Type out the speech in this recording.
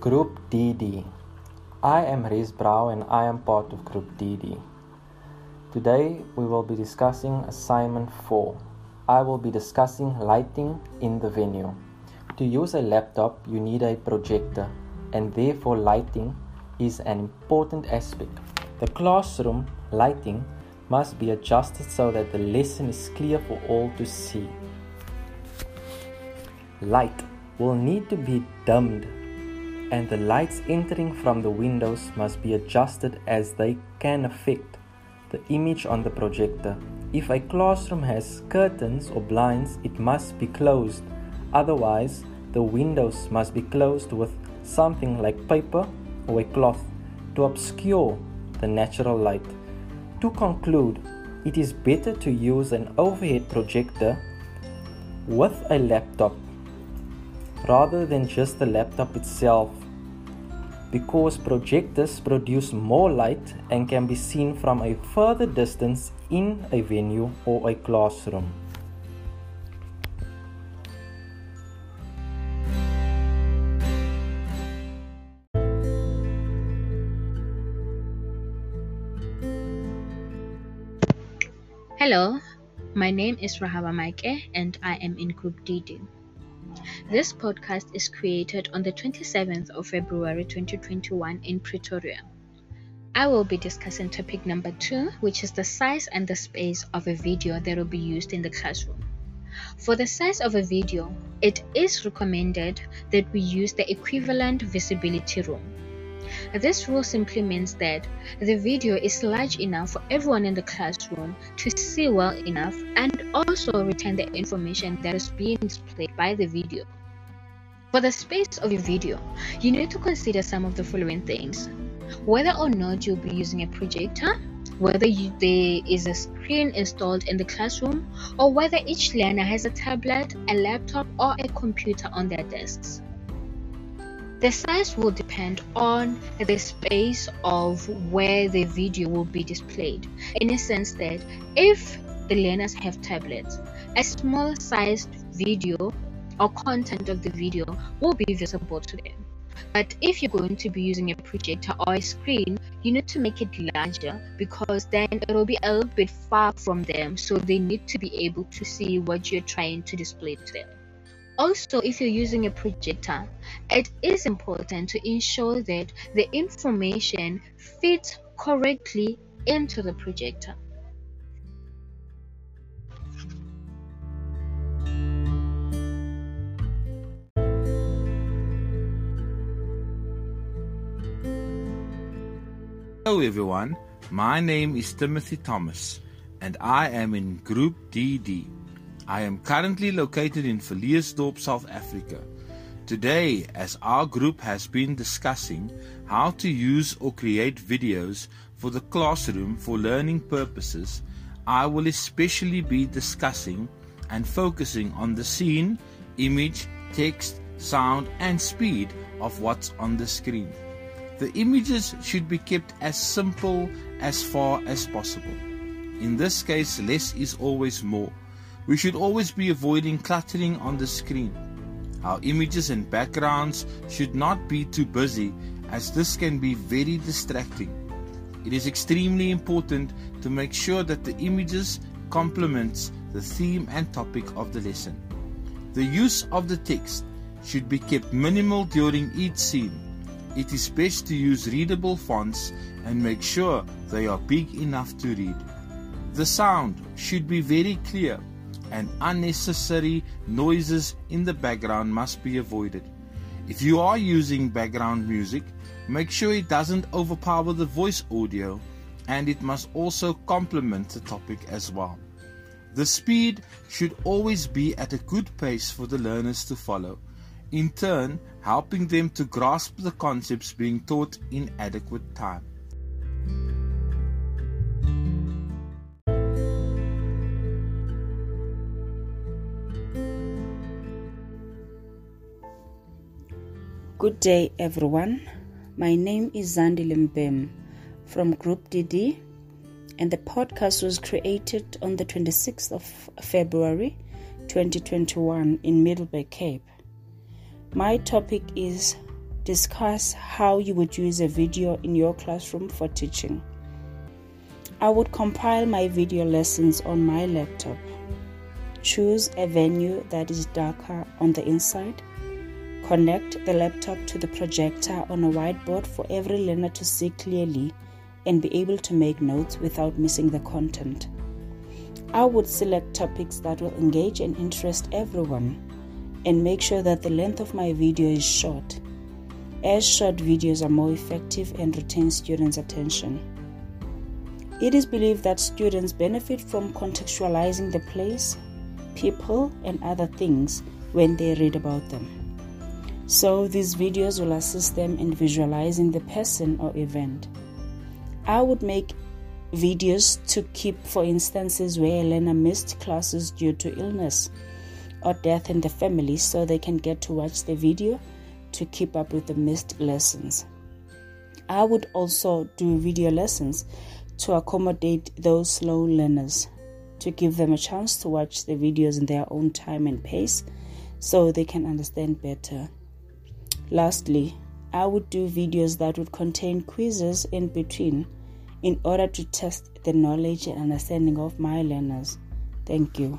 Group DD. I am Rees Brau and I am part of Group DD. Today we will be discussing assignment 4. I will be discussing lighting in the venue. To use a laptop, you need a projector, and therefore, lighting is an important aspect. The classroom lighting must be adjusted so that the lesson is clear for all to see. Light will need to be dimmed and the lights entering from the windows must be adjusted as they can affect the image on the projector. If a classroom has curtains or blinds, it must be closed. Otherwise, the windows must be closed with something like paper or a cloth to obscure the natural light. To conclude, it is better to use an overhead projector with a laptop rather than just the laptop itself because projectors produce more light and can be seen from a further distance in a venue or a classroom. Hello, my name is Rahaba Maike and I am in Group DD. This podcast is created on the 27th of February 2021 in Pretoria. I will be discussing topic number two, which is the size and the space of a video that will be used in the classroom. For the size of a video, it is recommended that we use the equivalent visibility rule. This rule simply means that the video is large enough for everyone in the classroom to see well enough and also retain the information that is being displayed by the video. For the space of your video, you need to consider some of the following things. Whether or not you'll be using a projector, whether you, there is a screen installed in the classroom, or whether each learner has a tablet, a laptop, or a computer on their desks. The size will depend on the space of where the video will be displayed, in a sense that if the learners have tablets, a small sized video or content of the video will be visible to them. But if you're going to be using a projector or a screen, you need to make it larger because then it will be a little bit far from them, so they need to be able to see what you're trying to display to them. Also, if you're using a projector, it is important to ensure that the information fits correctly into the projector. Hello everyone, my name is Timothy Thomas and I am in Group DD. I am currently located in Villiersdorp, South Africa. Today, as our group has been discussing how to use or create videos for the classroom for learning purposes, I will especially be discussing and focusing on the scene, image, text, sound, and speed of what's on the screen. The images should be kept as simple as far as possible. In this case, less is always more. We should always be avoiding cluttering on the screen. Our images and backgrounds should not be too busy as this can be very distracting. It is extremely important to make sure that the images complements the theme and topic of the lesson. The use of the text should be kept minimal during each scene. It is best to use readable fonts and make sure they are big enough to read. The sound should be very clear and unnecessary noises in the background must be avoided. If you are using background music, make sure it doesn't overpower the voice audio and it must also complement the topic as well. The speed should always be at a good pace for the learners to follow, in turn, helping them to grasp the concepts being taught in adequate time. Good day, everyone. My name is Zandi Limbem from Group DD, and the podcast was created on the 26th of February 2021 in Middelburg, Cape. My topic is discuss how you would use a video in your classroom for teaching. I would compile my video lessons on my laptop. Choose a venue that is darker on the inside. Connect the laptop to the projector on a whiteboard for every learner to see clearly and be able to make notes without missing the content. I would select topics that will engage and interest everyone and make sure that the length of my video is short, as short videos are more effective and retain students' attention. It is believed that students benefit from contextualizing the place, people, and other things when they read about them. So, these videos will assist them in visualizing the person or event. I would make videos to keep for instances where a learner missed classes due to illness or death in the family so they can get to watch the video to keep up with the missed lessons. I would also do video lessons to accommodate those slow learners to give them a chance to watch the videos in their own time and pace so they can understand better. Lastly, I would do videos that would contain quizzes in between in order to test the knowledge and understanding of my learners. Thank you.